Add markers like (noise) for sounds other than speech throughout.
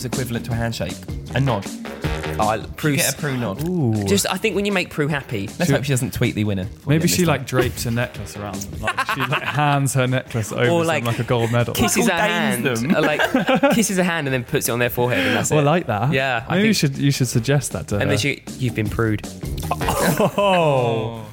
is equivalent to a handshake. A nod. Oh, I- You get a Prue nod. Ooh. Just, I think when you make Prue happy, Let's hope she doesn't tweet the winner. Maybe she this like drapes a necklace around them. Like (laughs) she like hands her necklace over Or, some, like, like, a gold medal. kisses a Michael hand, them. like (laughs) kisses a hand, and then puts it on their forehead, and that's Oh, I like that. Yeah, I Maybe you should you should suggest that to her. and then she, you've been prude. Oh.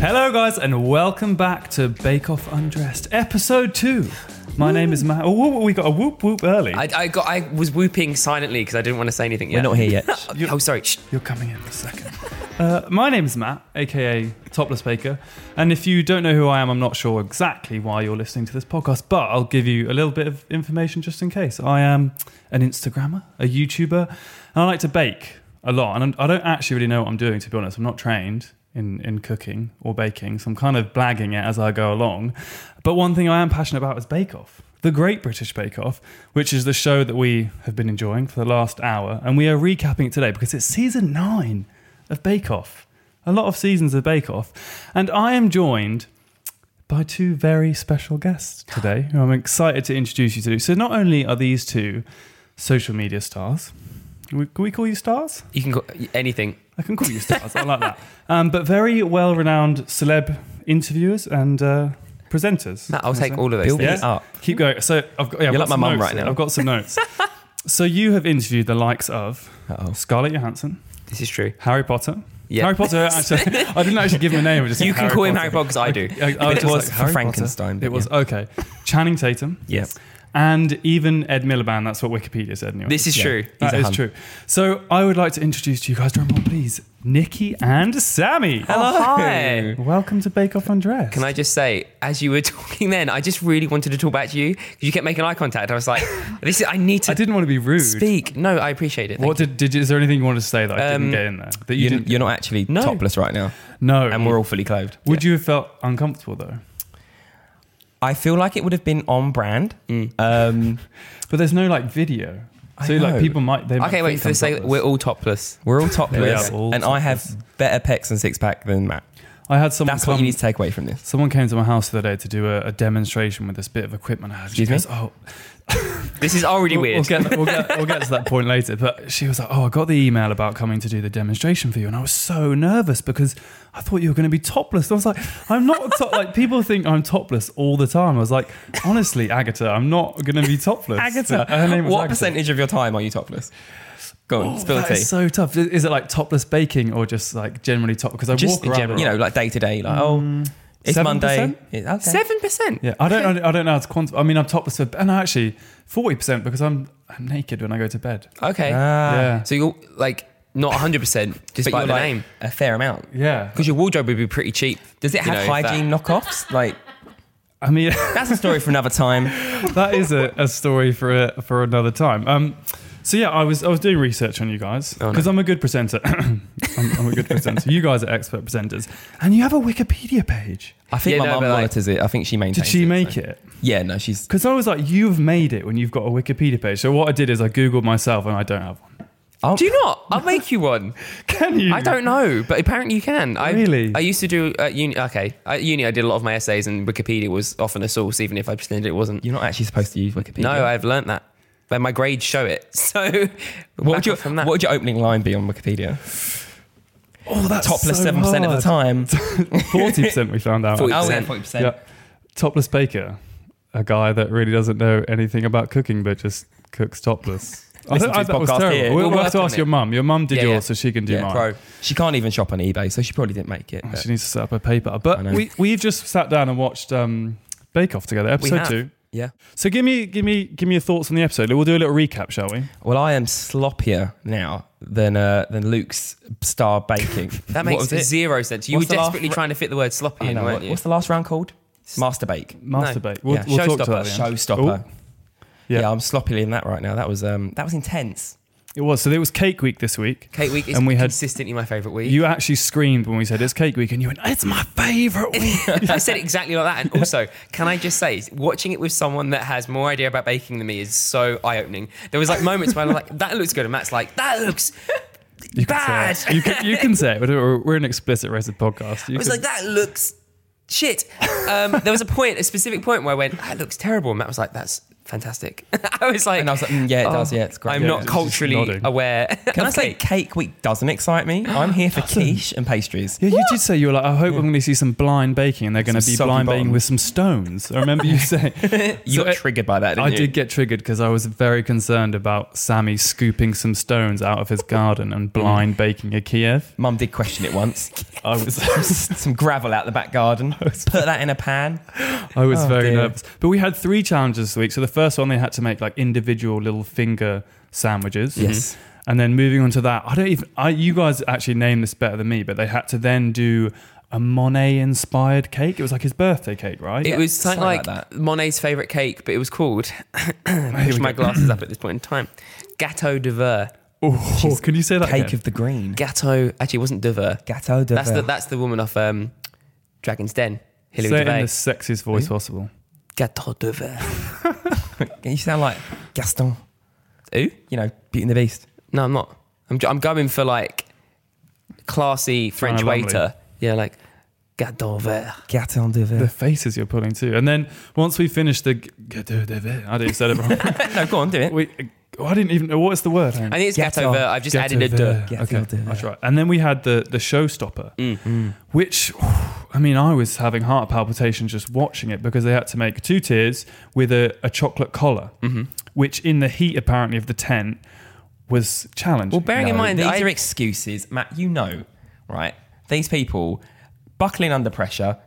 Hello, guys, and welcome back to Bake Off Undressed, episode two. My name is Matt. Oh, whoop, we got a whoop whoop early. I, I got, I was whooping silently because I didn't want to say anything yet. We're not here yet. (laughs) oh, sorry. Shh. You're coming in a second. (laughs) Uh, my name is Matt, aka Topless Baker, and if you don't know who I am, I'm not sure exactly why you're listening to this podcast, but I'll give you a little bit of information just in case. I am an Instagrammer, a YouTuber, and I like to bake a lot. And I don't actually really know what I'm doing, to be honest. I'm not trained in, in cooking or baking, so I'm kind of blagging it as I go along. But one thing I am passionate about is Bake Off. The Great British Bake Off, which is the show that we have been enjoying for the last hour. And we are recapping it today because it's season nine of Bake Off. A lot of seasons of Bake Off. And I am joined by two very special guests today who I'm excited to introduce you to. So, not only are these two social media stars, can we, can we call you stars? You can call anything. I can call you stars. I like that. Um, but very well renowned celeb interviewers and uh, presenters. Matt, I'll take all of those Build things. up. Keep going. So I've got, yeah, I've You're got like my some mum notes right now. I've got some notes. so you have interviewed the likes of Uh-oh. Scarlett Johansson, This is true. Harry Potter. Yeah. Harry Potter. (laughs) Actually, I didn't actually give him a name. I just You said can call him Harry Potter. Because I do. (laughs) I- I It just was like, for Harry Potter. Frankenstein, but It was yeah. okay. Channing Tatum. Yeah. And even Ed Miliband. That's what Wikipedia said. Anyway. This is Yeah. true. That a is true. So I would like to introduce to you guys, drum roll, please, Nikki and Sammy. Hello. Hi. Welcome to Bake Off Undressed. Can I just say, as you were (laughs) talking then, I just really wanted to talk back to you because you kept making eye contact. I was like, (laughs) "This is. I need to I didn't want to be rude. speak." No, I appreciate it. Thank What did, did you, is there anything you wanted to say that I Um, didn't get in there that you You're, didn't? you're not actually No. topless right now, no, and we're all fully clothed. Would you have felt uncomfortable though? I feel like it would have been on brand. Um, (laughs) But there's no like video, I so like people might. They you. might Okay, wait. think For I'm the sake, topless. we're all topless. we're all topless, all and I topless. have better pecs and six pack than Matt. I had someone That's come. what you need to take away from this. Someone came to my house the other day to do a, a demonstration with this bit of equipment I had. She Excuse me? goes, "Oh, (laughs) This is already we'll, weird. We'll get, we'll, get, we'll get to that point later. But she was like, "Oh, I got the email about coming to do the demonstration for you," and I was so nervous because I thought you were going to be topless. I was like, "I'm not to- (laughs) like people think I'm topless all the time." I was like, "Honestly, Agatha, I'm not going to be topless." Agatha. Her name was what Agatha. percentage of your time are you topless? Go on, Oh, spill the tea. so tough. Is it like topless baking or just like generally top? Because I Just walk around. general, you know, like day to day, like oh, mm. It's 7%? Monday. Okay. Seven percent. Yeah, I don't. I don't know how to quantify. I mean, I'm topless for, and actually forty percent because I'm, I'm naked when I go to bed. Okay. Ah. yeah, So you're like not 100 percent (laughs) but despite you're the like name a fair amount. yeah. because your wardrobe would be pretty cheap. Does it have know, if that- hygiene knockoffs? Like (laughs) I mean, that's a story for another time. (laughs) that is a, a story for a, for another time. Um, so yeah, I was I was doing research on you guys Oh, no. because I'm a good presenter. (coughs) I'm, I'm a good presenter. You guys are expert presenters, and you have a Wikipedia page. I think Yeah, my no, mum but like- monitors it. I think she maintains. It. Did she it, make so- it? Yeah, no, she's. Because I was like, you've made it when you've got a Wikipedia page. So what I did is I googled myself, and I don't have one. Oh, Do you not? I'll make you one. (laughs) Can you? I don't know, but apparently you can. I, Really? I used to do at uni. Okay, at uni I did a lot of my essays, and Wikipedia was often a source, even if I pretended it wasn't. You're not actually supposed to use Wikipedia. No, I've learnt that. But my grades show it. (laughs) So What would, your, from that. what would your opening line be on Wikipedia? Oh, that's Topless so seven percent of the time. (laughs) Forty percent we found out. (laughs) 40%. Oh yeah, 40%. forty. Yeah. Topless baker, a guy that really doesn't know anything about cooking but just cooks topless. I Listen thought- to I- his that was podcast terrible. here. We'll, We'll we'll have to ask your mum. Your mum did Yeah, yours, yeah. so she can do Yeah, mine. pro? She can't even shop on eBay, so she probably didn't make it. but- She needs to set up a paper. But we we've just sat down and watched um, Bake Off together, episode two. Yeah. So give me give me give me your thoughts on the episode. We'll do a little recap, shall we? Well, I am sloppier now than uh, than Luke's star baking. (laughs) That makes zero sense. You What's were desperately ra- trying to fit the word sloppy in, know. weren't What- you? What's the last round called? Master bake. Masturbate. We'll, Yeah. we'll Showstopper. that. at the end. Showstopper. Yeah. yeah. I'm sloppily in that right now. That was um that was intense. It was. So there was Cake Week this week. Cake week is And we had- consistently my favourite week. You actually screamed when we said it's Cake Week, and you went, "It's my favourite (laughs) week." I said exactly like that. And also, can I just say, watching it with someone that has more idea about baking than me is so eye opening. There was like moments where I'm like, that looks good. And Matt's like, that looks You can bad. say. You can, you can say it. We're, we're an explicit rated podcast. You I was can- like, that looks shit. Um, there was a point, a specific point where I went, that looks terrible. And Matt was like, that's fantastic. (laughs) I was like, And I was like, mm, yeah, it oh, does. Yeah, it's great. I'm Yeah, not culturally aware. (laughs) Can I say cake. Cake Week doesn't excite me? I'm here for (gasps) quiche and pastries. Yeah, you did say you were like, I hope we're going to see some blind baking, and they're going to be soggy blind baking with some stones. I remember you (laughs) saying. You So, got triggered by that, didn't I you? did get triggered because I was very concerned about Sammy scooping some stones out of his garden and blind baking a Kiev. Mum did question it once. I was, Some gravel out the back garden. Put that in a pan. I was Oh, very dear. nervous. But we had three challenges this week. So the first one, they had to make like individual little finger sandwiches. Yes. And then moving on to that, I don't even. I, you guys actually named this better than me, but they had to then do a Monet-inspired cake. It was like his birthday cake, right? It Yeah, was something something like, like Monet's favorite cake, but it was called. (coughs) (coughs) Here push my go. glasses up at (coughs) this point in time. Gâteau de ver. Oh, can you say that? Cake again? of the green. Gâteau. Actually, it wasn't de ver. Gâteau de That's the Ver. that's the woman off um, Dragon's Den. Say Hilary it in the sexiest voice possible. Gâteau de ver. (laughs) Can (laughs) you sound like Gaston. Who? You know, Beauty and the Beast. No, I'm not. I'm, I'm going for like classy French Kinda waiter. Yeah, like Gâteau ver. Gâteau de The faces you're pulling too. And then once we finished the. Gâteau de Ver- I didn't say it wrong. (laughs) no, go on, do it. we, oh, I didn't even know. What is the word? I think it's Gâteau. Gâteau ver. I've just Gâteau added a de. Gâteau Okay, de Ver. that's right. And then we had the the showstopper, Mm. which I mean, I was having heart palpitations just watching it because they had to make two tiers with a, a chocolate collar, Mm-hmm. which in the heat apparently of the tent was challenging. Well, bearing in No, mind, these I, are excuses, Matt. You know, right? These people buckling under pressure.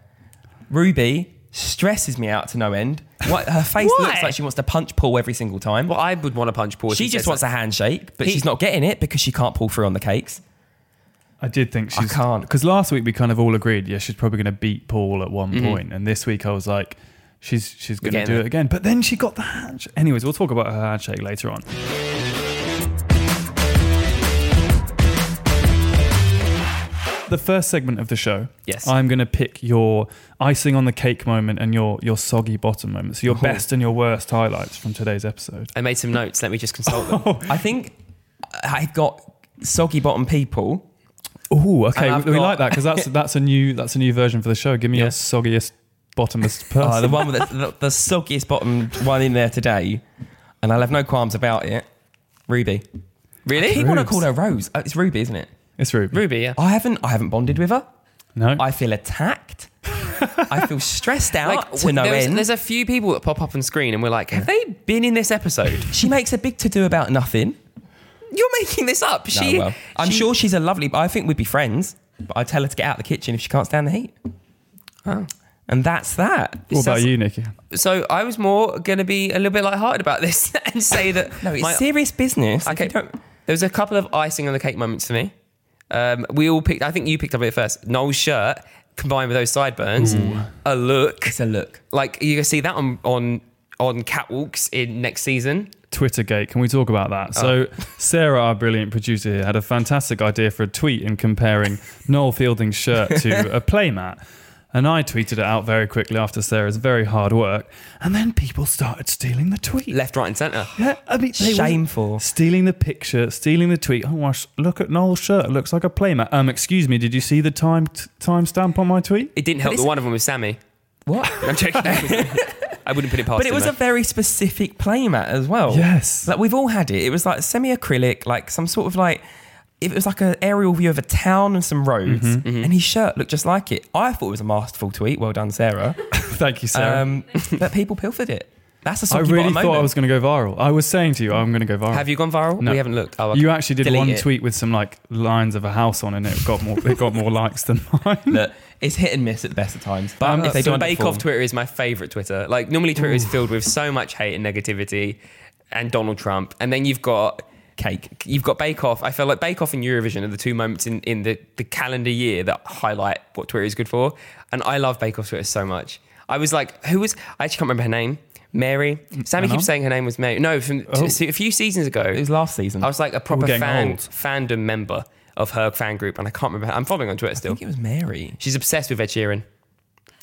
Ruby stresses me out to no end. What her face Why? looks like she wants to punch Paul every single time. well, I would want to punch Paul. if she just wants that. a handshake, but He- she's not getting it because she can't pull through on the cakes. I did think she's can't. because last week we kind of all agreed, yeah, she's probably going to beat Paul at one Mhm. point, and this week I was like. She's she's going to do it. it again, but then she got the handshake. Anyways, we'll talk about her handshake later on. The first segment of the show, Yes. I'm going to pick your icing on the cake moment and your your soggy bottom moment. So your Oh. best and your worst highlights from today's episode. I made some notes. Let me just consult them. (laughs) I think I got soggy bottom people. Oh, okay, we, we got- like that because that's (laughs) that's a new that's a new version for the show. Give me Yeah. your soggiest, bottomest person. (laughs) Oh, the one with the, the, the soggiest bottom one in there today, and I'll have no qualms about it. Ruby. Really? People want to call her Rose. Oh, it's Ruby, isn't it? it's Ruby. Ruby, yeah. I haven't. I haven't bonded with her. No, I feel attacked. I feel (laughs) stressed out Like, to no there's, end. there's a few people that pop up on screen and we're like, have they been in this episode? she makes a big to do about nothing. You're making this up. No, She, well, I'm she- sure she's a lovely. But I think we'd be friends, but I'd tell her to get out of the kitchen if she can't stand the heat. Oh. And that's that. what about you, Nikki? So I was more going to be a little bit lighthearted about this (laughs) and say that. No, it's my- serious business. Okay. don't- There was a couple of icing on the cake moments for me. Um, we all picked. I think you picked up it first. Noel's shirt combined with those sideburns, a look It's a look. like you can see that on on on catwalks in next season. Twittergate. Can we talk about that? So, (laughs) Sarah, our brilliant producer here, had a fantastic idea for a tweet in comparing (laughs) Noel Fielding's shirt to (laughs) a playmat. And I tweeted it out very quickly after Sarah's very hard work. And then people started stealing the tweet. Left, right, and centre. Yeah, I mean, they were Shameful. Stealing the picture, stealing the tweet. Oh, gosh, look at Noel's shirt. It looks like a playmat. Um, excuse me, did you see the time t- timestamp on my tweet? It didn't help that one of them was Sammy. What? (laughs) I'm joking. (laughs) I wouldn't put it past but it him, was though. a very specific playmat as well. Yes. Like we've all had it. It was like semi acrylic, like some sort of like it was like an aerial view of a town and some roads, Mm-hmm. and his shirt looked just like it. I thought it was a masterful tweet. Well done, Sarah. (laughs) Thank you, Sarah. Um, but people pilfered it. That's a I soggy really bottom thought I was going to go viral. I was saying to you, I'm going to go viral. Have you gone viral? No. We haven't looked. Oh, okay. You actually did Delete one it. tweet with some like lines of a house on, it and it got more. it got more likes than mine. Look, it's hit and miss at the best of times. But Um, if they so don't Bake Off Twitter is my favorite Twitter. Like normally Twitter is filled with so much hate and negativity, and Donald Trump, and then you've got cake. you've got Bake Off. I feel like Bake Off and Eurovision are the two moments in, in the, the calendar year that highlight what Twitter is good for. And I love Bake Off Twitter so much. I was like, who was? I actually can't remember her name. Mary. Sammy keeps saying her name was Mary. No, from Oh. t- a few seasons ago, It was last season. I was like a proper fan old. fandom member of her fan group, and I can't remember. Her. I'm following on Twitter still. I think it was Mary. She's obsessed with Ed Sheeran.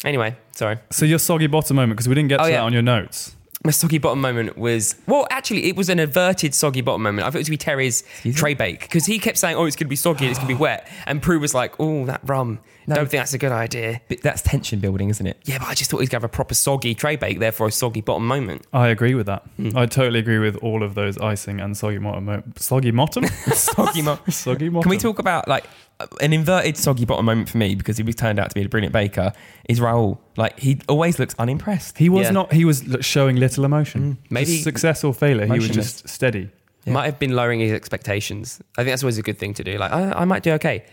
Anyway, sorry. So your soggy bottom moment because we didn't get oh, to Oh, that yeah. on your notes. My soggy bottom moment was well, actually, it was an averted soggy bottom moment. I thought it was to be Terry's tray bake because he kept saying, "Oh, it's going to be soggy, it's going to be wet," and Prue was like, "Oh, that rum. No. Don't think that's a good idea." But that's tension building, isn't it? Yeah, but I just thought he's going to have a proper soggy tray bake, therefore a soggy bottom moment. I agree with that. Hmm. I totally agree with all of those icing and soggy bottom. Soggy bottom? (laughs) Soggy mo- (laughs) soggy bottom. Can we talk about like Uh, an inverted soggy bottom moment for me because he was turned out to be a brilliant baker? Is Rahul like he always looks unimpressed? He was Yeah. not. He was l- showing little emotion. Mm. Maybe- Just success or failure. He was Motionless. just steady. Yeah. Might have been lowering his expectations. I think that's always a good thing to do. Like, I, I might do okay.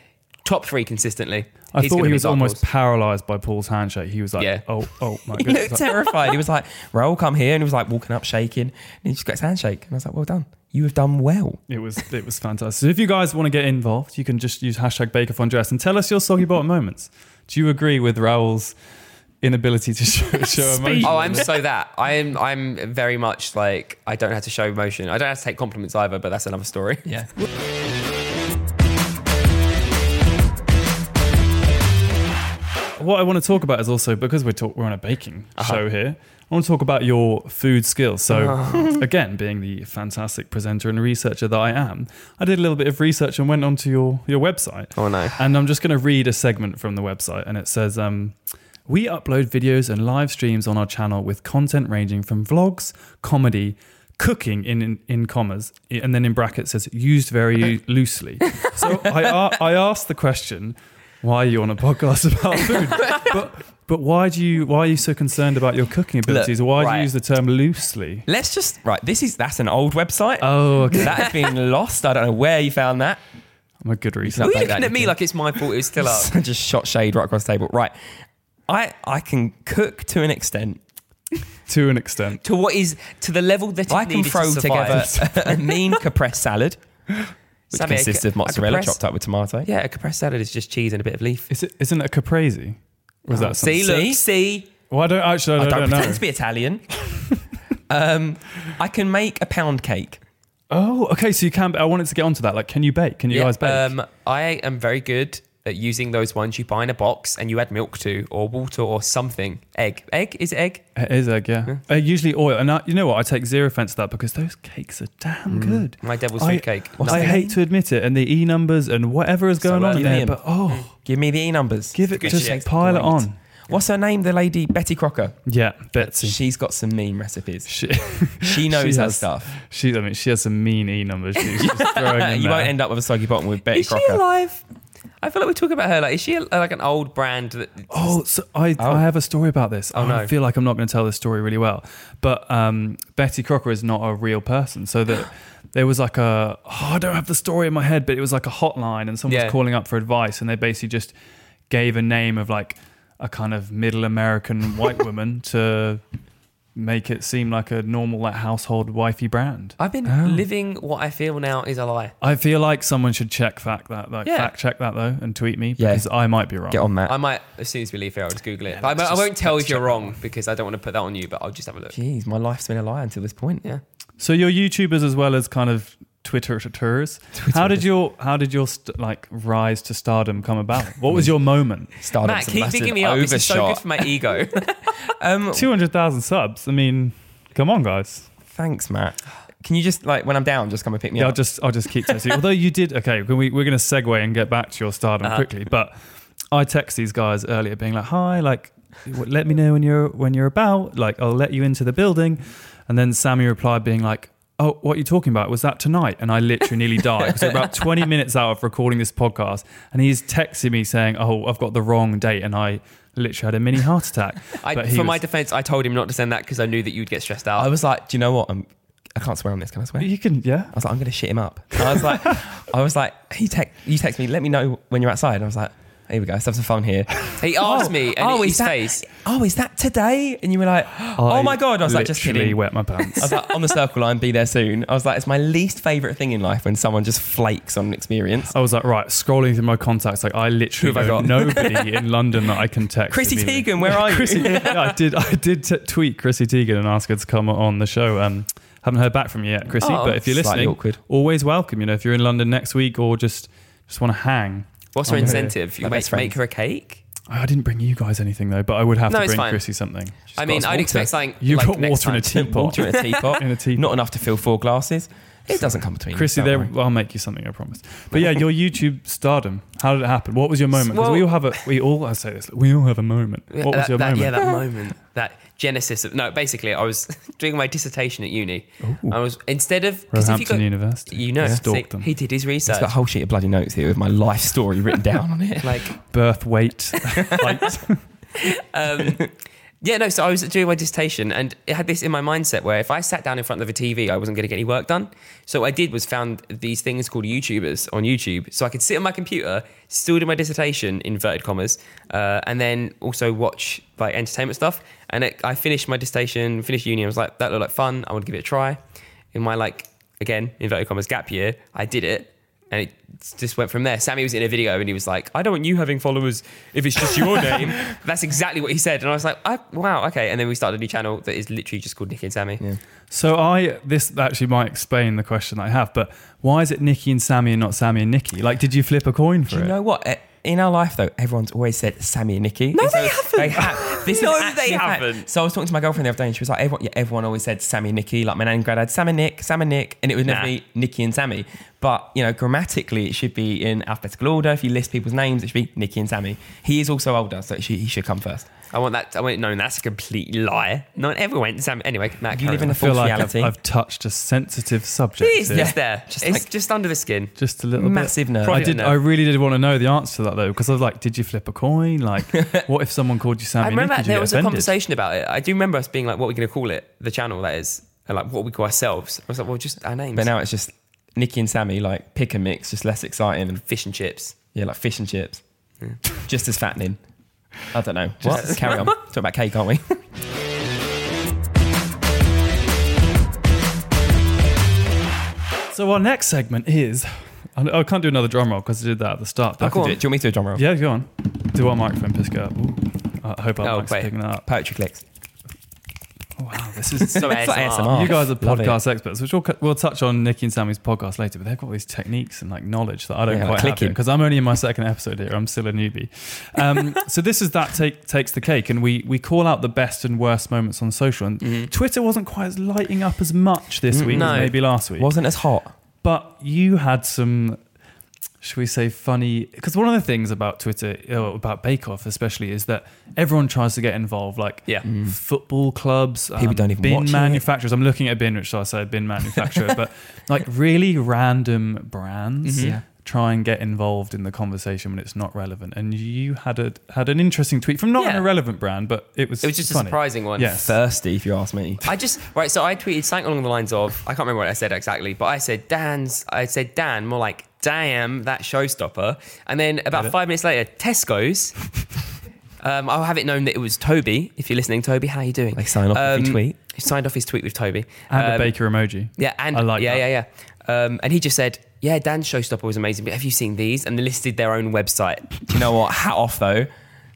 Top three consistently. I He's thought he was almost paralyzed by Paul's handshake. He was like, Yeah. "Oh, oh my (laughs) He goodness!" looked terrified. He was like, Rahul, come here. And he was like walking up, shaking. And he just got his handshake. And I was like, well done. You have done well. It was it was fantastic. So if you guys want to get involved, you can just use hashtag BakeOffUndressed and tell us your soggy bottom moments. Do you agree with Rahul's inability to show, (laughs) show emotion? Oh, I'm so that. I'm I'm very much like I don't have to show emotion. I don't have to take compliments either, but that's another story. Yeah. (laughs) What I want to talk about is also because we're talk, we're on a baking Uh-huh. show here. I want to talk about your food skills. So, Uh-huh. (laughs) (laughs) again, being the fantastic presenter and researcher that I am, I did a little bit of research and went onto your your website. Oh no. And I'm just going to read a segment from the website, and it says, um, "We upload videos and live streams on our channel with content ranging from vlogs, comedy." Cooking in, in in commas, and then in brackets says used very (laughs) loosely. So I, I asked the question, why are you on a podcast (laughs) about food? (laughs) but but why do you why are you so concerned about your cooking abilities? why do you use the term loosely? Let's just, right. This is, that's an old website. Oh, okay. That has been lost. I don't know where you found that. I'm a good reason. Are you looking at me like it's my fault It's still up? (laughs) just shot shade right across the table. Right. I, I can cook to an extent. to an extent. to what is to the level that I can throw to together a mean caprese salad, which Sammy, consists ca- of mozzarella chopped up with tomato. Yeah, a caprese salad is just cheese and a bit of leaf. Is it isn't it a caprese? Or is that See, look, see. Well, I don't actually. I I don't, don't know. pretend to be Italian. (laughs) um, I can make a pound cake. Oh, okay. So you can. But I wanted to get onto that. Like, can you bake? Can you guys bake? Um, I am very good at using those ones you buy in a box and you add milk to, or water, or something. Egg, egg is it egg. it is egg, yeah. Uh, usually oil, and I, you know what? I take zero offense to that because those cakes are damn mm. good. My devil's I- food cake. I hate to admit it, and the e numbers and whatever is So going uh, on in there, but oh, mm. Give me the e numbers. give it just shit. pile it on. What's her name? The lady Betty Crocker. Yeah, Betsy. She's got some mean recipes. She, (laughs) She (laughs) knows She her has- stuff. she, I mean, she has some mean e numbers. She's just (laughs) throwing in you there. won't end up with a soggy bottom with Betty Is she Crocker. alive? I feel like we talk about her. Like, is she a, like an old brand? That, Oh, so I, Oh. I have a story about this. Oh, no. I feel like I'm not going to tell this story really well. But um, Betty Crocker is not a real person. So that (gasps) there was like a, oh, I don't have the story in my head, but it was like a hotline and someone Yeah. was calling up for advice and they basically just gave a name of like a kind of middle American white woman (laughs) to make it seem like a normal like household wifey brand. I've been Oh. living what I feel now is a lie. I feel like someone should check fact that, like Yeah. fact check that though, and tweet me Yeah. because I might be wrong. Get on that. I might, as soon as we leave here, I'll just Google it. Yeah, But I, let's I won't tell if you're wrong one. because I don't want to put that on you, but I'll just have a look. Jeez, my life's been a lie until this point. Yeah. So you're YouTubers as well as kind of Twitter tours. How did your how did your st- like rise to stardom come about? What was (laughs) your moment? Started Matt, keep massive digging me up. This is so good for my ego. (laughs) Um, Two hundred thousand subs. I mean, come on, guys. thanks, Matt. Can you just like when I'm down, just come and pick me Yeah, I'll just I'll just keep texting. (laughs) Although you did okay. We, we're going to segue and get back to your stardom Uh-huh. quickly. But I text these guys earlier, being like, "Hi, like, let me know when you're when you're about. Like, I'll let you into the building." And then Sammy replied, being like. Oh, what are you talking about? Was that tonight? And I literally nearly died because about (laughs) 20 minutes out of recording this podcast. And he's texting me saying, Oh, I've got the wrong date. And I literally had a mini heart attack. (laughs) I, But for he my defense, I told him not to send that because I knew that you'd get stressed out. I was like, do you know what? I'm, I can't swear on this. Can I swear? You can, yeah. I was like, I'm going to shit him up. And I was like, (laughs) I was like, he text, you text me, let me know when you're outside. And I was like, here we go, let's have some fun here. he (laughs) asked me, and oh, his is that, face. Oh, is that today? And you were like, (gasps) oh my god! I was like, just literally kidding. wet my pants. (laughs) I was like, on the circle line, be there soon. I was like, it's my least favorite thing in life when someone just flakes on an experience. I was like, right, scrolling through my contacts, like I literally Who have I know (laughs) nobody in London that I can text. Chrissy immediately. Teigen, where are you? Chrissy, yeah, I did. I did t- tweet Chrissy Teigen and ask her to come on the show. Um, haven't heard back from you yet, Chrissy. Oh, but if you're Slightly listening, awkward. always welcome. You know, if you're in London next week or just just want to hang. What's her I'm incentive? You My make, friend. make her a cake? I didn't bring you guys anything though, but I would have No, to it's bring fine. Chrissy something. She's I got mean, us I'd water. expect something. You've like got next water in a time. (laughs) teapot. Water in a teapot. (laughs) In a teapot. Not enough to fill four glasses. It doesn't come between. Chrissy, there. I'll make you something. I promise. But yeah, your YouTube stardom. How did it happen? What was your moment? Well- we all have a. We all. I say this. We all have a moment. Yeah, What was that, your that- moment? Yeah, that moment, that genesis of no. Basically, I was (laughs) doing my dissertation at uni. I was instead of because if you Roehampton go, University. you know, Stalked see, them. he did his It's research. got a whole sheet of bloody notes here with my life story written down on it. (laughs) like Birth weight. (laughs) height. um, yeah, no. So I was doing my dissertation, and it had this in my mindset where if I sat down in front of a TV, I wasn't going to get any work done. So what I did was found these things called YouTubers on YouTube, so I could sit on my computer, still do my dissertation inverted commas, uh, and then also watch like entertainment stuff. And it, I finished my dissertation, finished uni. I was like, that looked like fun. I want to give it a try. In my like again inverted commas gap year, I did it. And it just went from there. Sammy was in a video and he was like, I don't want you having followers if it's just your name. (laughs) That's exactly what he said. And I was like, I, wow, okay. And then we started a new channel that is literally just called Nikki and Sammy. Yeah. So I. This actually might explain the question I have. But why is it Nikki and Sammy and not Sammy and Nikki? Like, did you flip a coin for Do you it? know what? Eh, In our life, though, everyone's always said Sammy and Nikki. No, And so they haven't. They have. This (laughs) No, they haven't. So I was talking to my girlfriend the other day, and she was like, "Everyone, yeah, everyone always said Sammy and Nikki." Like my nan and granddad, Sam and Nick, Sam and Nick, and it would never Nah. be Nikki and Sammy. But you know, grammatically, it should be in alphabetical order. If you list people's names, it should be Nikki and Sammy. He is also older, so should, he should come first. I want that. I want no, that's a complete lie. Not everyone. Went Sammy. Anyway, Matt, You live in a a I feel false like I've, reality. I've touched a sensitive subject. It is here. just there. Just it's like- just under the skin. Just a little Massive bit. nerd. I Probably did. a nerd. I really did want to know the answer to that though, because I was like, did you flip a coin? Like, (laughs) what if someone called you Sammy? I remember Nick? Did you there get was a offended? conversation about it. I do remember us being like, "What are we going to call it?" The channel that is, and like what we call ourselves. I was like, "Well, just our names." But now it's just Nikki and Sammy, like pick and mix, just less exciting, and fish and chips. yeah, like fish and chips, just as fattening. I don't know. What? Carry on. Talk about cake, aren't we? (laughs) So our next segment is. I can't do another drum roll because I did that at the start. Oh, I can do it. Do you want me to do a drum roll? yeah, go on. Do our microphone go up? Ooh. I hope our Oh, mic's wait. picking that up. Poetry clicks. This is. So (laughs) It's like ASMR. ASMR. You guys are Love it. podcast experts, which we'll, we'll touch on Nikki and Sammy's podcast later. But they've got these techniques and like knowledge that I don't Yeah, like quite have clicking. because I'm only in my second episode here. I'm still a newbie. Um, (laughs) so this is that take, takes the cake, and we we call out the best and worst moments on social. And Twitter wasn't quite as lighting up as much this week no. as maybe last week. Wasn't as hot. But you had some, should we say, funny? Because one of the things about Twitter, uh, about Bake Off especially, is that everyone tries to get involved. Like Yeah. football clubs, um, People don't even bin watch it. manufacturers. I'm looking at a bin, which I say bin (laughs) manufacturer, but like really random brands. Mhm. Yeah. Try and get involved in the conversation when it's not relevant, and you had a had an interesting tweet from not an irrelevant brand, but it was It was just funny. a surprising one. Yes. Thirsty, if you ask me. I just right. So I tweeted something along the lines of I can't remember what I said exactly, but I said Dan's. I said Dan, more like damn that showstopper. And then about five minutes later, Tesco's. (laughs) um, I'll have it known that it was Toby. If you're listening, Toby, how are you doing? They sign off every Um, tweet. He signed off his tweet with Toby and a Um, baker emoji. Yeah, and I like yeah, that. yeah, yeah. Um, and he just said, "Yeah, Dan's showstopper was amazing, but have you seen these?" And they listed their own website. Do you know what? Hat off though.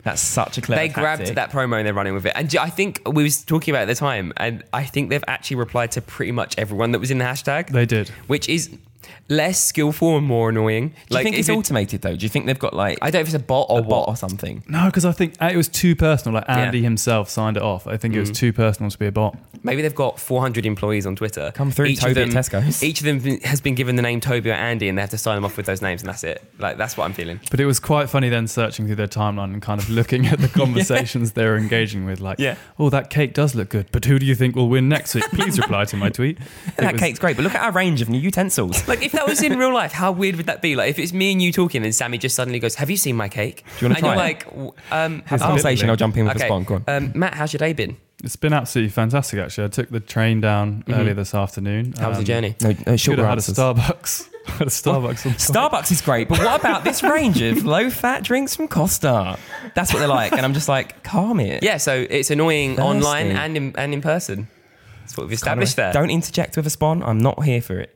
That's such a clever. they grabbed tactic. that promo and they're running with it. And I think we was talking about it at the time, and I think they've actually replied to pretty much everyone that was in the hashtag, They did. which is less skillful and more annoying. Do you think it's it- automated though? Do you think they've got like I don't know if it's a bot or a what. bot or something? No, because I think it was too personal. Like Andy Yeah. himself signed it off. I think it was mm. too personal to be a bot. Maybe they've got 400 employees on Twitter. Come through, each Toby of at them, Tesco's. (laughs) Each of them has been given the name Toby or Andy, and they have to sign them off with those names, and that's it. Like that's what I'm feeling. But it was quite funny then searching through their timeline and kind of looking at the (laughs) conversations they were engaging with. Like, Yeah. oh, that cake does look good, but who do you think will win next week? (laughs) Please reply to my tweet. That was- cake's great, but look at our range of new utensils. Like if that was in real life, how weird would that be? Like if it's me and you talking, and Sammy just suddenly goes, "Have you seen my cake?" Do you wanna and you're it? like, w- um, Have a conversation. I'll jump in with okay. a spawn. Go on. Um, Matt, how's your day been? It's been absolutely fantastic, actually. I took the train down earlier this afternoon. Mm-hmm. How was the Um, journey? No, no Should shorter have had a answers. Starbucks. (laughs) had a Starbucks. on top. Starbucks is great, but what about this range of (laughs) low-fat drinks from Costa? That's what they're like, and I'm just like, calm it. Yeah, so it's annoying Thirsty. online and in, and in person. That's what we've established there. Don't interject with a spawn. I'm not here for it.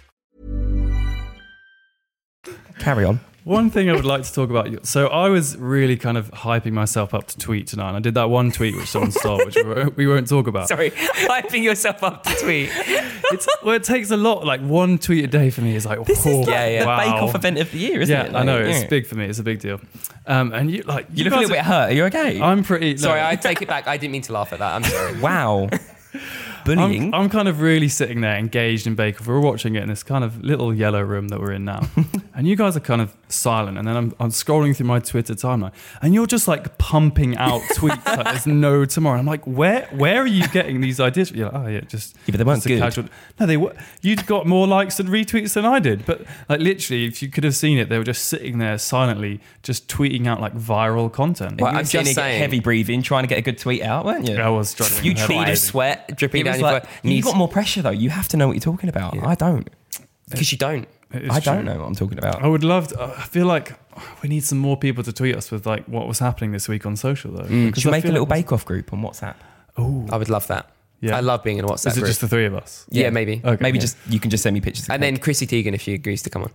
Carry on. One thing I would like to talk about. So I was really kind of hyping myself up to tweet tonight. And I did that one tweet which someone stole, which we won't- we won't talk about. Sorry, (laughs) hyping yourself up to tweet. It's, well, it takes a lot. Like one tweet a day for me is like, This is oh, like Yeah, yeah. the wow. Bake Off event of the year, isn't Yeah, it? I know. It's yeah. big for me. It's a big deal. Um, and you like You look a little guys bit hurt. Are you okay? I'm pretty. Sorry, no. I take it back. I didn't mean to laugh at that. I'm sorry. wow. (laughs) Bullying. I'm, I'm kind of really sitting there engaged in Bake Off. We're watching it in this kind of little yellow room that we're in now. (laughs) and you guys are kind of silent. And then I'm, I'm scrolling through my Twitter timeline and you're just like pumping out (laughs) tweets like there's no tomorrow. I'm like, where where are you getting these ideas? You're like, oh, yeah, just. Yeah, but they weren't just a good. Casual. No, they were. You'd got more likes and retweets than I did. But like literally, if you could have seen it, they were just sitting there silently, just tweeting out like viral content. Well, I'm I'm just saying- heavy breathing, trying to get a good tweet out, weren't you? I was struggling. You with tweeted Bead heavy of sweat dripping It down your like, foot. you've got more pressure though. You have to know what you're talking about. I don't. because you don't. It is I don't know what I'm talking about. I would love to. I feel like we need some more people to tweet us with like what was happening this week on social though. Mm, Because should I we make a little like- Bake Off group on WhatsApp? Oh, I would love that. Yeah. I love being in a WhatsApp is it group. just the three of us? yeah, maybe. Okay. Maybe Yeah. just you can just send me pictures. And cake. then Chrissy Teigen if she agrees to come on.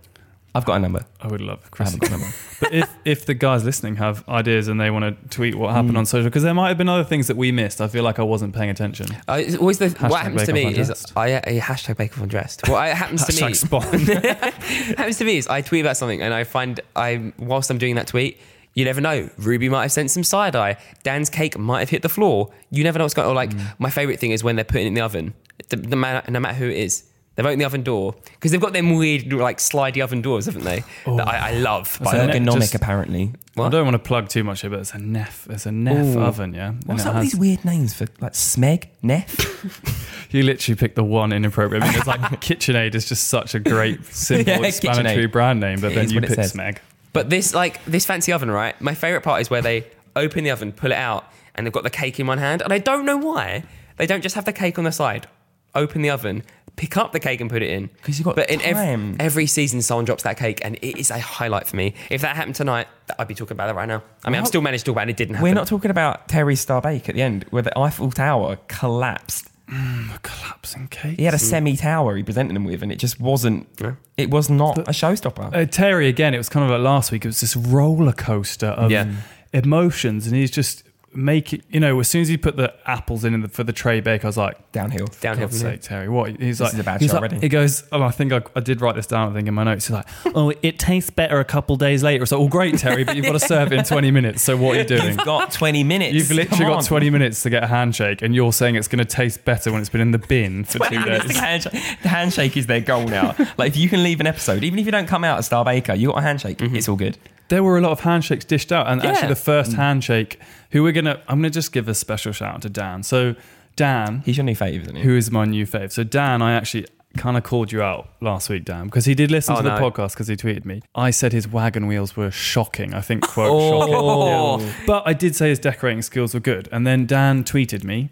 I've got a number. I would love I Chris. haven't a number. (laughs) but if if the guys listening have ideas and they want to tweet what happened Mm. on social, because there might have been other things that we missed. I feel like I wasn't paying attention. Uh, it's always the, Hashtag what happens to me is Undressed. I uh, hashtag Bake Off Undressed. What happens to me Hashtag spawn. (laughs) happens to me is I tweet about something and I find I whilst I'm doing that tweet, you never know. Ruby might have sent some side eye. Dan's cake might have hit the floor. You never know what's going. on. Or like Mm. my favorite thing is when they're putting it in the oven. The, the man, no matter who it is, they've opened the oven door because they've got them weird like slidey oven doors, haven't they? Oh. That I, I love. That's By a the way. ne- Ergonomic, just- apparently. I don't want to plug too much here, but it's a Neff. It's a Neff Ooh. oven, yeah. And What's it up with has- these weird names for like Smeg, Neff? (laughs) You literally picked the one inappropriate. I mean, it's like (laughs) KitchenAid is just such a great, (laughs) simple, Yeah, explanatory KitchenAid. brand name, but It then is you what it picked says. Smeg. But this like this fancy oven, right? My favorite part is where they open the oven, pull it out, and they've got the cake in one hand, and I don't know why they don't just have the cake on the side, open the oven, pick up the cake and put it in. Because you've got But in every, time. every season, someone drops that cake, and it is a highlight for me. If that happened tonight, I'd be talking about that right now. I mean, I'm still managed to talk about it. It didn't happen. We're not talking about Terry Starbake at the end, where the Eiffel Tower collapsed. Mm, a collapsing cake. He had a hmm. semi tower he presented them with, and it just wasn't. Yeah. It was not a showstopper. Uh, Terry again. It was kind of like last week. It was this roller coaster of Yeah. Mm. emotions, and he's just making. You know, as soon as he put the apples in the, for the tray bake, I was like, Downhill. Downhill God's sake, Terry, what? He's This like, is a bad he's show like- already. He goes, oh, I think I, I did write this down. I think in my notes. He's like, (laughs) oh, it tastes better a couple days later. So, well, great, Terry, but you've got to serve it in 20 minutes. So, what are you doing? You've got 20 minutes. You've literally Come got on. 20 minutes to get a handshake, and you're saying it's going to taste better when it's been in the bin for two minutes days. handshake. The handshake is their goal now. (laughs) like, if you can leave an episode, even if you don't come out as Star Baker, you got a handshake. Mm-hmm. It's all good. There were a lot of handshakes dished out, and Yeah. actually, the first mm. handshake, who we're gonna, I'm gonna just give a special shout out to Dan. So, Dan, He's your new fave, isn't he? who is my new fave. So, Dan, I actually kind of called you out last week, Dan, because he did listen Oh, to the no. podcast because he tweeted me. I said his wagon wheels were shocking. I think quote Oh. shocking. Yeah. But I did say his decorating skills were good, and then Dan tweeted me.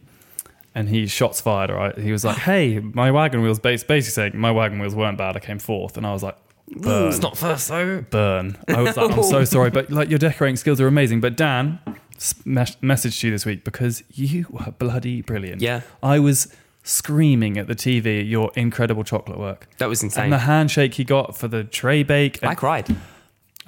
And he shots fired, right? He was like, "Hey, my wagon wheels." bas- Basically saying my wagon wheels weren't bad. I came fourth, and I was like, "Burn." It's not first, though. burn. I was like, I'm so (laughs) sorry, but like your decorating skills are amazing. But Dan s- mes- messaged you this week because you were bloody brilliant. Yeah. I was screaming at the TV at your incredible chocolate work. That was insane. And the handshake he got for the tray bake. I cried.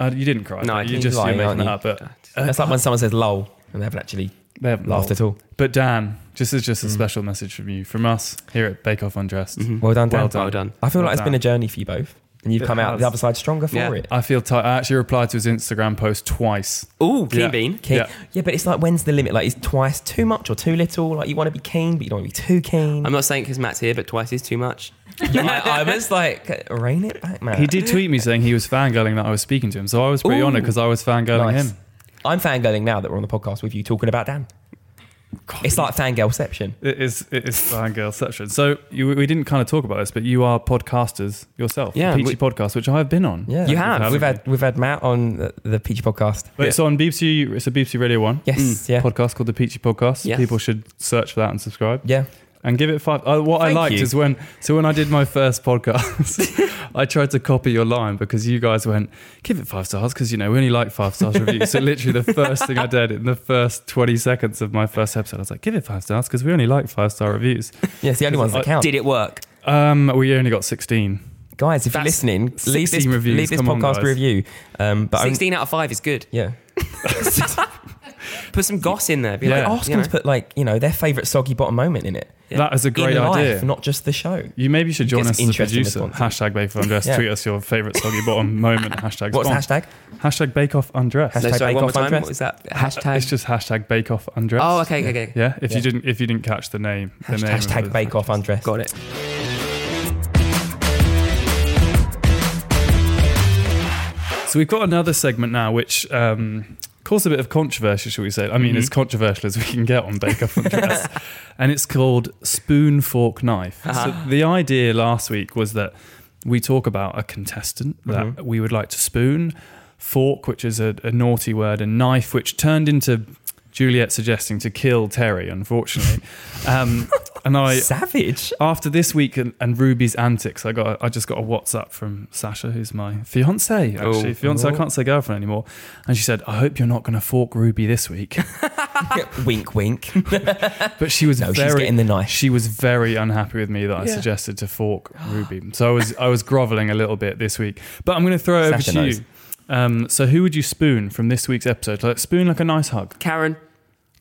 Uh, you didn't cry. No, I you didn't. just You're you're lying, making aren't that you? up. But uh, That's like when someone says lol and they haven't actually they haven't laughed at all. But Dan, this is just a Mm. special message from you, from us here at Bake Off Undressed. Well done, Dan. Well done. Well done. I feel Well like it's been done. a journey for you both. And you've It come out the other side stronger for Yeah. it. I feel tight. I actually replied to his Instagram post twice. Ooh, clean Yeah. bean. Keen. Yeah. Yeah. but it's like when's the limit? Like, is twice too much or too little? Like, you want to be keen, but you don't want to be too keen. I'm not saying because Matt's here, but twice is too much. (laughs) I, I was like, rein it back, man. He did tweet me saying he was fangirling that I was speaking to him. So I was pretty Ooh. honoured because I was fangirling Nice. him. I'm fangirling now that we're on the podcast with you talking about Dan. It's like fangirlception. It is it is fangirl section. So you, we didn't kind of talk about this, but you are podcasters yourself. Yeah, Peachy we- podcast, which I've been on. Yeah, You have. We've had we've had Matt on the, the Peachy podcast. But it's on BBC. It's a BBC Radio One Yes, mm. yeah, podcast called the Peachy Podcast. Yes. People should search for that and subscribe. yeah. And give it five. Uh, what I liked you. is when so when I did my first podcast, (laughs) I tried to copy your line because you guys went give it five stars because you know we only like five stars reviews. so literally the first thing I did in the first twenty seconds of my first episode, I was like give it five stars because we only like five star reviews. Yeah, it's the only ones that count. Did it work? Um, we only got sixteen. Guys, if you're listening, leave this, 16 reviews, leave this come on, podcast guys. a review. Um, but I'm- 16 out of 5 is good. yeah. (laughs) (laughs) Put some goss in there. Be Yeah. like, Ask you them know. to put like you know their favorite soggy bottom moment in it. That is a great in idea. life, not just the show. you maybe should join Get us as a interesting producer. responses. Hashtag Bake Off Undress. Yeah. Tweet us your favourite soggy bottom moment. (laughs) Hashtag. What's the spawn. hashtag? Hashtag Bake Off Undress. No, Hashtag sorry, Bake one more Off time. Undress. What was that? Hashtag. It's just hashtag Bake Off Undress. oh, okay, okay, okay. Yeah, if Yeah. you didn't if you didn't catch the name, the name of Hashtag the- Bake Off Undress. Got it. So we've got another segment now, which um, caused a bit of controversy, shall we say? I mean, Mm-hmm. as controversial as we can get on Bake Off Undress, and it's called Spoon Fork Knife. Uh-huh. So the idea last week was that we talk about a contestant that Mm-hmm. we would like to spoon, fork, which is a, a naughty word, and knife, which turned into Juliet suggesting to kill Terry, unfortunately. (laughs) Um, and I, Savage. after this week and, and Ruby's antics, I got a, I just got a WhatsApp from Sasha, who's my fiance. Actually, Oh. fiance. I can't say girlfriend anymore. And she said, "I hope you're not going to fork Ruby this week." (laughs) wink, wink. (laughs) But she was No, she's very getting the knife. She was very unhappy with me that I Yeah. suggested to fork (gasps) Ruby. So I was I was groveling a little bit this week. But I'm going to throw it over to knows. you. Um, so who would you spoon from this week's episode? Like spoon like a nice hug. Karen.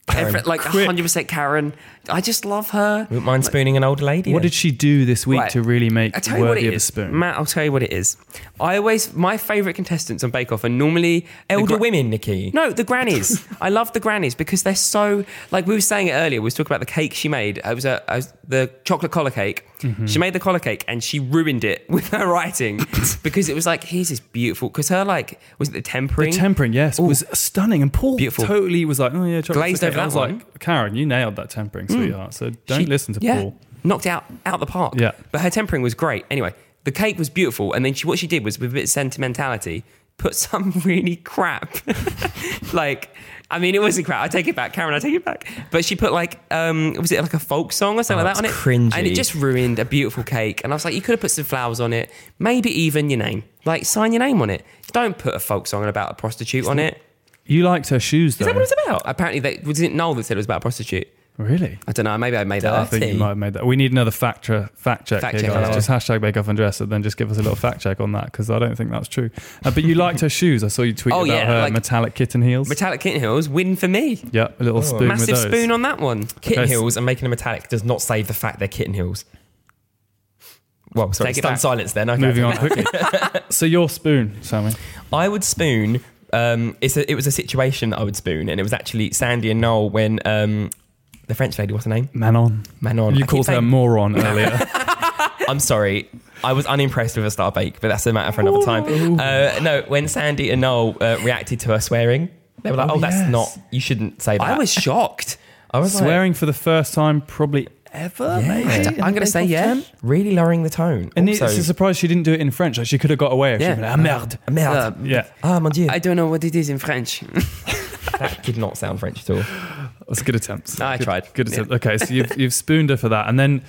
Karen. Every- like Quick. 100% Karen. I just love her. Wouldn't mind spooning an older lady. What then. did she do this week Right. to really make I tell you what worthy it of a is, spoon? Matt. I'll tell you what it is. I always my favourite contestants on Bake Off are normally elder gra- women, Nikki? No, the grannies. (laughs) I love the grannies because they're so like we were saying it earlier. We was talking about the cake she made. It was a, it was the chocolate collar cake. Mm-hmm. She made the collar cake and she ruined it (laughs) with her writing (laughs) because it was like here's this beautiful because her like was it the tempering? The tempering, yes, was stunning. And Paul Beautiful. totally was like, oh yeah, chocolate Glazed cake. over I that was one. like, Karen, you nailed that tempering, sweetheart. So don't She- listen to yeah, Paul. Knocked out out the park. Yeah. But her tempering was great. Anyway, the cake was beautiful, and then she, what she did was with a bit of sentimentality, put (laughs) some really crap, (laughs) like. I mean, it wasn't crap. I take it back, Karen. I take it back. But she put like, um, was it like a folk song or something Oh, like that on it? it's cringy. And it just ruined a beautiful cake. And I was like, you could have put some flowers on it, maybe even your name, like sign your name on it. Don't put a folk song about a prostitute on it. You liked her shoes, though. Is that what it's about? Apparently, they, was it Noel that said it was about a prostitute? Really? I don't know. Maybe I made that I up. think you might have made that. We need another fact, tra- fact check Fact here, check, guys. Just hashtag Bake Off Undress and then just give us a little fact check on that because I don't think that's true. Uh, but you liked her shoes. I saw you tweet Oh, about yeah, her like- metallic kitten heels. Metallic Kitten heels win for me. yeah, a little spoon Massive with those. spoon on that one. Kitten Okay. heels and making them metallic does not save the fact they're kitten heels. Well, sorry, Take it stunned back. silence then. Okay. Moving on quickly. (laughs) so your spoon, Sammy. I would spoon. Um, it's a, it was a situation that I would spoon, and it was actually Sandi and Noel when um, the French lady, what's her name? Manon. Manon. You I called her saying- moron earlier. (laughs) (laughs) I'm sorry. I was unimpressed with a star bake, but that's a matter for another time. Uh, no, when Sandi and Noel uh, reacted to her swearing, they were like, Oh, "Oh, that's yes. not. You shouldn't say that." I was shocked. (laughs) I was like, Swearing for the first time, probably ever. Yeah. maybe. I in don't- the I'm gonna Bake say Off yeah. term. really lowering the tone. And also, it's a surprise she didn't do it in French. Like she could have got away if Yeah. she been ah merde. Ah, merde. Uh, Yeah, ah, mon dieu. I don't know what it is in French. that did not sound French at all. That's a good attempt. I Good- tried. Good attempt. Okay, so you've you've spooned her for that, and then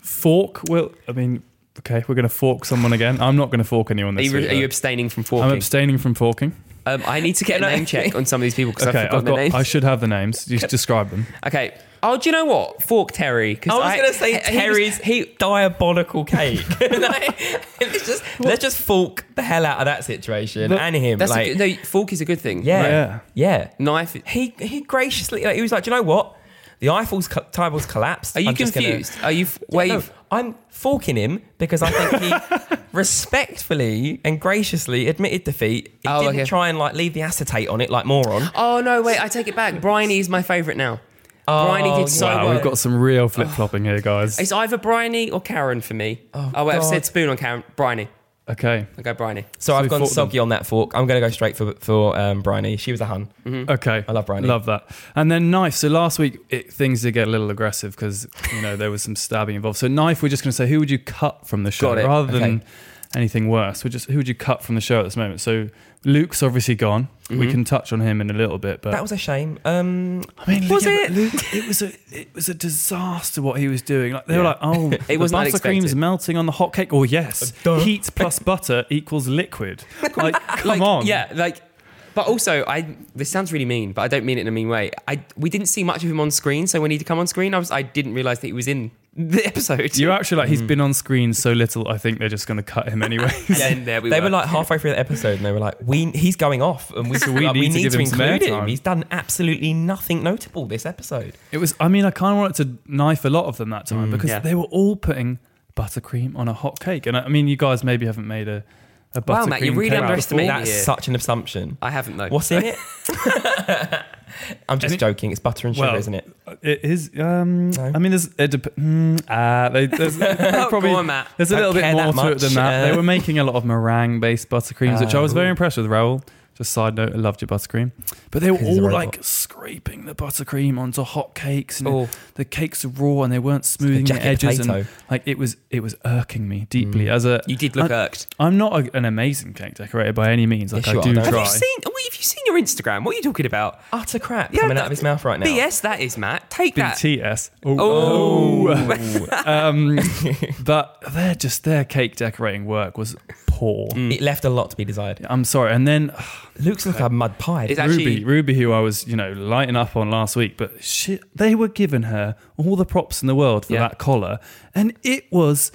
fork. Well, I mean, okay, we're going to fork someone again. I'm not going to fork anyone Are this you, week. are you abstaining from forking? I'm abstaining from forking. um, I need to get a name check on some of these people because Okay, I've forgotten I've got. their names. I should have the names. You describe them. okay. Oh, do you know what? Fork Terry. 'cause I was going to say he- he was- Terry's He, (laughs) diabolical cake. (laughs) (laughs) Like, let's just let's just fork the hell out of that situation Look, and him. that's like, a, good- no, fork is a good thing. yeah, Yeah. yeah, Knife. He he graciously like, he was like, "Do you know what? The Eiffel's co- Towers collapsed. Are you I'm just gonna-" confused? Are you? f- Yeah, Wait. no, I'm forking him because I think he respectfully and graciously admitted defeat. He Oh, didn't okay. try and like leave the acetate on it like moron. Oh no! Wait, I take it back. Briony is my favourite now. Briony did so wow, well. we've got some real flip flopping here, guys. It's either Briony or Karen for me. Oh, wait, I've God. said spoon on Karen. Briony. Okay, I go Briony. So, So I've we gone fought them. soggy on that fork. I'm going to go straight for for um, Briony. She was a hun. okay. I love Briony. Love that. And then knife. So last week it, things did get a little aggressive because you know there was some stabbing involved. So knife, we're just going to say who would you cut from the show Got it. rather than Okay. Anything worse, would just who would you cut from the show at this moment? So Luke's obviously gone. We can touch on him in a little bit, but That was a shame. Um, I mean, Was yeah, it? Luke, it was a it was a disaster what he was doing. Like they were like, oh, (laughs) It was the not buttercream's expected. melting on the hot cake. Oh yes, heat plus butter equals liquid. (laughs) Like, come like, on, Yeah, like. But also, I this sounds really mean, but I don't mean it in a mean way. I we didn't see much of him on screen, so when he'd come on screen, I was I didn't realize that he was in the episode. You're actually like he's Mm. been on screen so little. I think they're just going to cut him anyway. (laughs) and then there we they were. were like halfway through the episode and they were like, "We he's going off, and we, So (laughs) we like, need to give him some include airtime." him. He's done absolutely nothing notable this episode." It was. I mean, I kind of wanted to knife a lot of them that time because Yeah. they were all putting buttercream on a hot cake, and I, I mean, you guys maybe haven't made a, a buttercream Wow, Matt, you really cake underestimate that. That's here. such an assumption. I haven't though. What's in it? (laughs) I'm just joking. It's butter and sugar, Well, isn't it? It is. Um, No? I mean, there's. It dep- mm, uh, they, there's (laughs) probably on, there's a Don't little bit more to it than that. uh, They were making a lot of meringue-based buttercreams, which I was very Oh. impressed with. Rahul. Just side note, I loved your buttercream, but they were 'Cause he's a all robot. like scraping the buttercream onto hot cakes, and Oh. the cakes are raw and they weren't smoothing the edges, potato. and like it was it was irking me Mm. deeply as a You did look I- irked. I'm not a, an amazing cake decorator by any means. Like Yes, I do don't try. Have you seen? Wait, have you seen your Instagram? What are you talking about? Utter crap Yeah, coming that- out of his mouth right now. BS, that is Matt. Take that. BTS. Oh. (laughs) um, (laughs) but their just their cake decorating work was poor. Mm. It left a lot to be desired. I'm sorry. And then (sighs) Looks like a mud pie. It's Ruby, actually Ruby, who I was you know lighting up on last week, but shit, they were giving her all the props in the world for Yeah. that collar, and it was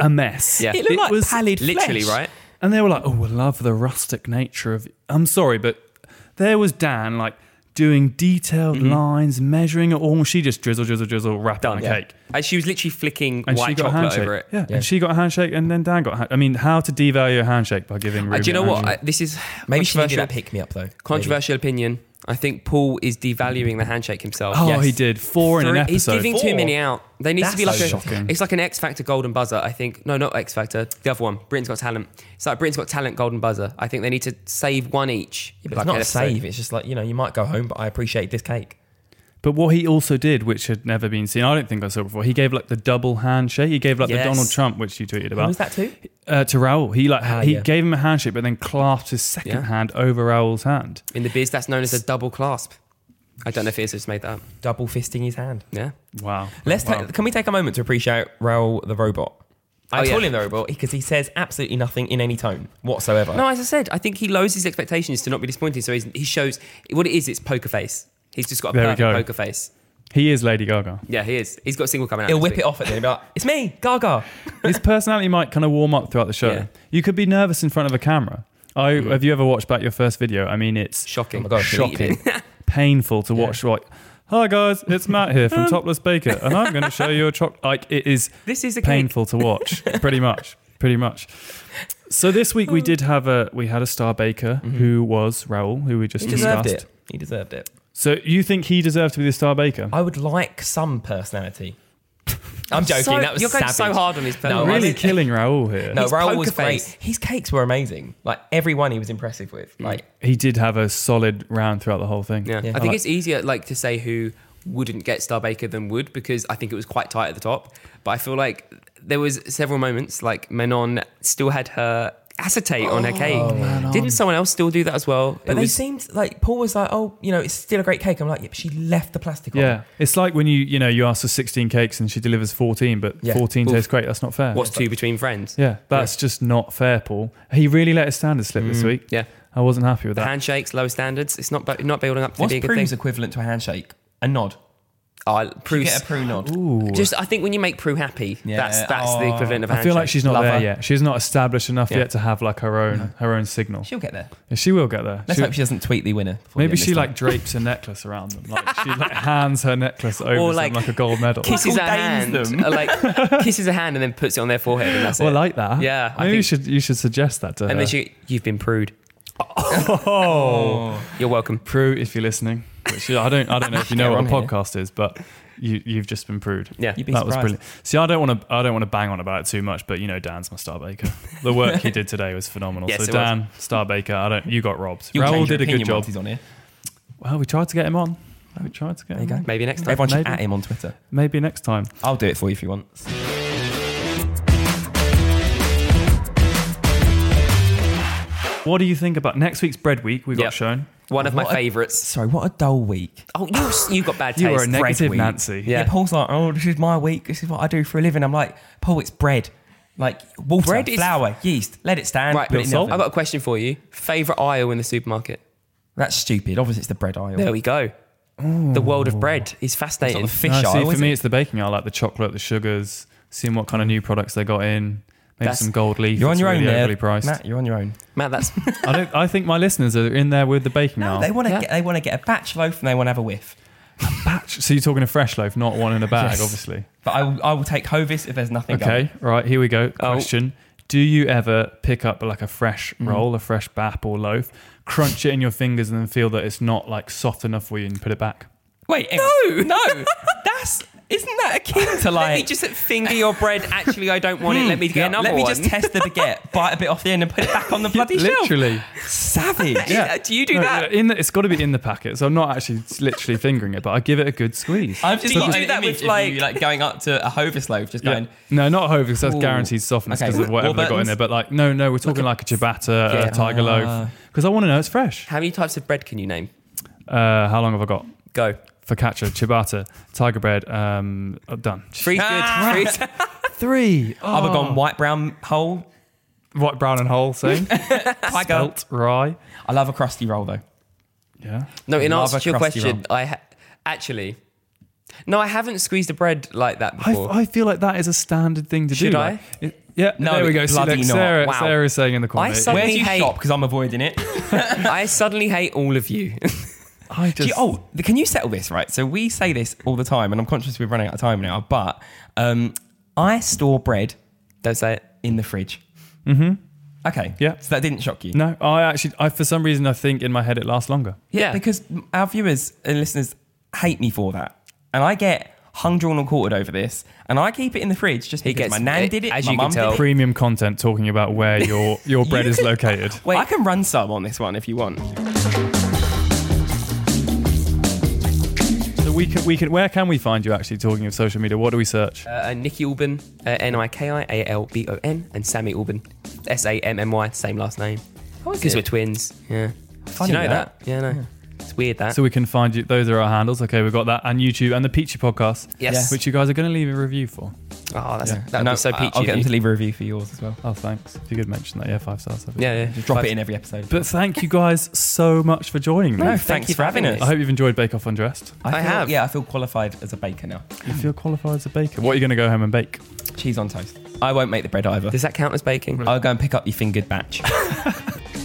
a mess. Yeah. it looked like was pallid literally flesh. right. And they were like, "Oh, we love the rustic nature of." I'm sorry, but there was Dan like doing detailed Mm-hmm. lines, measuring it all. She just drizzle, drizzle, drizzle, wrap Done. on a cake, And she was literally flicking and white she got chocolate handshake. over it. Yeah. Yeah. and she got a handshake, and then Dan got. A hand- I mean, how to devalue a handshake by giving? Uh, do you know what? I, this is Maybe she needed controversial. that pick me up though. Controversial opinion. I think Paul is devaluing the handshake himself. oh, yes. he did four in an episode. He's giving too many out. They need to be like so a. shocking. It's like an X Factor Golden Buzzer. I think. No, not X Factor. The other one. Britain's Got Talent. It's like Britain's Got Talent Golden Buzzer. I think they need to save one each. Yeah, but Like it's not a episode. save. It's just like you know, you might go home, but I appreciate this cake. But what he also did, which had never been seen, I don't think I saw before. He gave like the double handshake. He gave like Yes. the Donald Trump, which you tweeted about. Who about. was that too? uh, to Rahul. He like Ah, he yeah. gave him a handshake, but then clasped his second Yeah. hand over Rahul's hand. In the biz, that's known as a double clasp. I don't know if it is. Just made that up. Double fisting his hand. Yeah. Wow. Let's wow. ta- can we take a moment to appreciate Rahul the robot? I Oh, call yeah. him the robot because he says absolutely nothing in any tone whatsoever. No, as I said, I think he lowers his expectations to not be disappointed. So he's, he shows what it is. It's poker face. He's just got a There we perfect go. poker face. He is Lady Gaga. Yeah, he is. He's got a single coming out. He'll whip week. it off at the end and be like, it's me, Gaga. (laughs) His personality might kind of warm up throughout the show. Yeah. You could be nervous in front of a camera. I mm. have you ever watched back your first video? I mean, it's Shocking. Oh my God, shocking, (laughs) painful to watch. Like, hi guys, it's Matt here from (laughs) Topless Baker, and I'm going to show you a chocolate. Like, it is This is a cake. painful to watch. pretty much, pretty much. So this week we oh. did have a we had a star baker mm-hmm. who was Rahul, who we just He deserved discussed. it. He deserved it. So you think he deserved to be the star baker? I would like some personality. I'm (laughs) joking. So- that was you're going savage. so hard on his personality. No, person. I really mean- killing Rahul here. No, His Rahul poker was great. face. His cakes were amazing. Like everyone he was impressive with. Mm. Like He did have a solid round throughout the whole thing. Yeah. Yeah. I I think like- it's easier like to say who wouldn't get Star Baker than would because I think it was quite tight at the top. But I feel like there was several moments like Menon still had her acetate on her oh, cake. Didn't someone else still do that as well? But It they was- seemed like Paul was like, oh, you know, it's still a great cake. I'm like, yeah, she left the plastic on. Yeah, it's like when you you know you ask for 16 cakes and she delivers 14, but Yeah. 14 Oof. tastes great. That's not fair. what's two between friends? Yeah, that's just not fair, Paul. He really let his standards slip this mm, week. Yeah. I wasn't happy with The that. handshakes, low standards. It's not bu- not building up to What's be a good Prue's thing. equivalent to a handshake? A nod. Oh, You get a Prue nod. Ooh. just I think when you make Prue happy, Yeah. that's that's the Oh. equivalent of a I feel like she's not Love there her. yet. She's not established enough Yeah. yet to have like her own her own signal. She'll get there. Yeah, she will get there. Let's She- hope she doesn't tweet the winner. before the maybe end she this like drapes a necklace around them. Like she like (laughs) hands her necklace over Or, something like, like, a gold medal. kisses her Michael hand, Danes them. uh, like (laughs) kisses her hand and then puts it on their forehead, and that's Or it. like that. Yeah, I Maybe you think- should you should suggest that to her. and then she, you've been prude. oh, You're welcome. Prue, if you're listening. Which I don't I don't know if you know what a podcast is, but you you've just been prude. Yeah. You'd be that was surprised. brilliant. See, I don't want to. I don't want to bang on about it too much, but you know, Dan's my star baker. The work he (laughs) did today was phenomenal. Yes, so it was. Dan, star baker. I don't. You got robbed. You'll Rahul change your did a good opinion job. He's on here. Well, we tried to get him on. We tried to get There you him. go. on. Maybe next time. Everyone should Maybe. at him on Twitter. Maybe next time. I'll do it for you if you want. What do you think about next week's bread week? We got Yep. shown. One of my What a- favourites. Sorry, what a dull week. Oh, you you got bad taste. You are a bread negative week. Nancy. Yeah. Yeah. Paul's like, oh, this is my week. This is what I do for a living. I'm like, Paul, it's bread. Like water, Bread is- flour, yeast. Let it stand. Right, put it in the salt. I've got a question for you. Favorite aisle in the supermarket? That's stupid. Obviously, it's the bread aisle. There we go. The world of bread is It's fascinating. not the fish No, aisle. see, for is me, it? it's the baking. I like the chocolate, the sugars, seeing what kind of new products they got in. Maybe That's- some gold leaf. you're on that's your own really there, overly priced. Matt. You're on your own. Matt, that's (laughs) I don't. I think my listeners are in there with the baking No, aisle. they want to Yeah. get. They want to get a batch loaf and they want to have a whiff. Batch. So you're talking a fresh loaf, not one in a bag, Yes. obviously. But I, will- I will take Hovis if there's nothing. Okay, right. Here we go. Oh. Question: Do you ever pick up like a fresh Mm. roll, a fresh bap or loaf, crunch it in your fingers, and then feel that it's not like soft enough for you, and put it back? Wait, no, (laughs) no. That's isn't that akin to let me just finger your bread. Actually, I don't want it. Let me get Yeah, another let me one. just test the baguette, (laughs) bite a bit off the end, and put it back on the (laughs) bloody shelf. Literally. Savage. Yeah. Do you do No, that? In the, it's got to be in the packet, so I'm not actually literally fingering it, but I give it a good squeeze. I've just Do you do that with, like- you, like going up to a Hovis loaf, just Yeah. going. No, not Hove because that's Ooh. guaranteed softness Okay, because of whatever they got in there. But like, no, no, we're talking like a ciabatta, Yeah. a tiger loaf, because I want to know it's fresh. How many types of bread can you name? Uh, how long have I got? Go. Focaccia, ciabatta, tiger bread. Um, oh, done. Three's Ah. good. Three's. (laughs) Three. I've gone white, brown, whole. White, brown, and whole. Same. (laughs) Tiger. Spelt rye. I love a crusty roll though. Yeah. No, in Love answer to your crusty question, I ha- actually. No, I haven't squeezed a bread like that before. I feel like that is a standard thing to Should do. Should I? like, it- yeah. No, there we go. See, bloody like, not. Sarah, Wow. Sarah is saying in the corner. I suddenly Where do you hate- shop? Because I'm avoiding it. (laughs) I suddenly hate all of you. I Do just. you, oh, can you settle this right? So we say this all the time, and I'm conscious we're running out of time now. But um, I store bread Don't say it. in the fridge. Mm-hmm. Okay. Yeah. So that didn't shock you. no, I actually, I for some reason, I think in my head it lasts longer. Yeah. Because our viewers and listeners hate me for that, and I get hung, drawn, and quartered over this, and I keep it in the fridge just because gets- my nan eh, did it, as my you can tell- Premium content talking about where your your (laughs) bread You is can- located. (laughs) Wait. I can run some on this one if you want. We can, we can, where can we find you actually talking of social media? What do we search? Uh, Niki Albon, uh, N I K I A L B O N, and Sammy Albon, S A M M Y, same last name. Because we're twins. Yeah. Funny Do you know that. that? Yeah, no. It's weird that. So we can find you. Those are our handles. Okay, we've got that and YouTube and the Peachy podcast. Yes. which you guys are going to leave a review for. Oh, that's Yeah. that'd I- be so I'll get of them you. to leave a review for yours as well. Oh, thanks. If you could mention that, yeah, five stars. Yeah, yeah. Just drop Five- it in every episode. But thank you guys so much for joining me. No, thank thanks you for having us. I hope you've enjoyed Bake Off Undressed. I feel- have. Yeah, I feel qualified as a baker now. You feel qualified as a baker. What are you going to go home and bake? Cheese on toast. I won't make the bread either. Does that count as baking? I'll go and pick up your fingered batch. (laughs)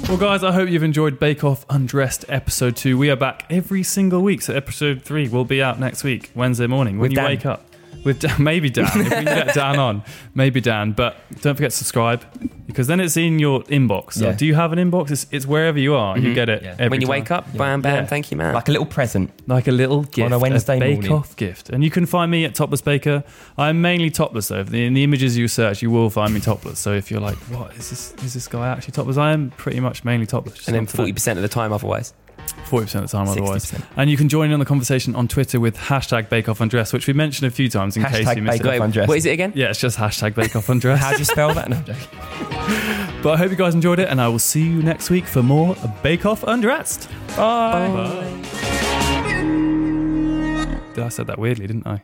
Well, guys, I hope you've enjoyed Bake Off Undressed episode two. We are back every single week, so episode three will be out next week, Wednesday morning, when With you Dan. wake up. With Dan, (laughs) maybe Dan, if we can get Dan on, maybe Dan. But don't forget to subscribe because then it's in your inbox. So Yeah. do you have an inbox? It's, it's wherever you are. You mm-hmm. get it Yeah. every when you time. wake up, bam, bam, Yeah. thank you, man. like a little present. like a little gift, on a Wednesday Bake morning. Off gift. And you can find me at Topless Baker. I'm mainly topless though. In the images you search, you will find me topless. So if you're like, what is this? Is this guy actually topless? I am pretty much mainly topless. just and then not today. 40% of the time otherwise. 40% of the time otherwise. 60%. And you can join in on the conversation on Twitter with hashtag Bake Off Undress, which we mentioned a few times in case you missed Bake it. Off Wait, Undressed. what is it again? Yeah, it's just hashtag Bake Off Undress. How do you spell that? No, I'm joking. (laughs) but I hope you guys enjoyed it, and I will see you next week for more Bake Off Undressed. Bye. I said that weirdly, didn't I?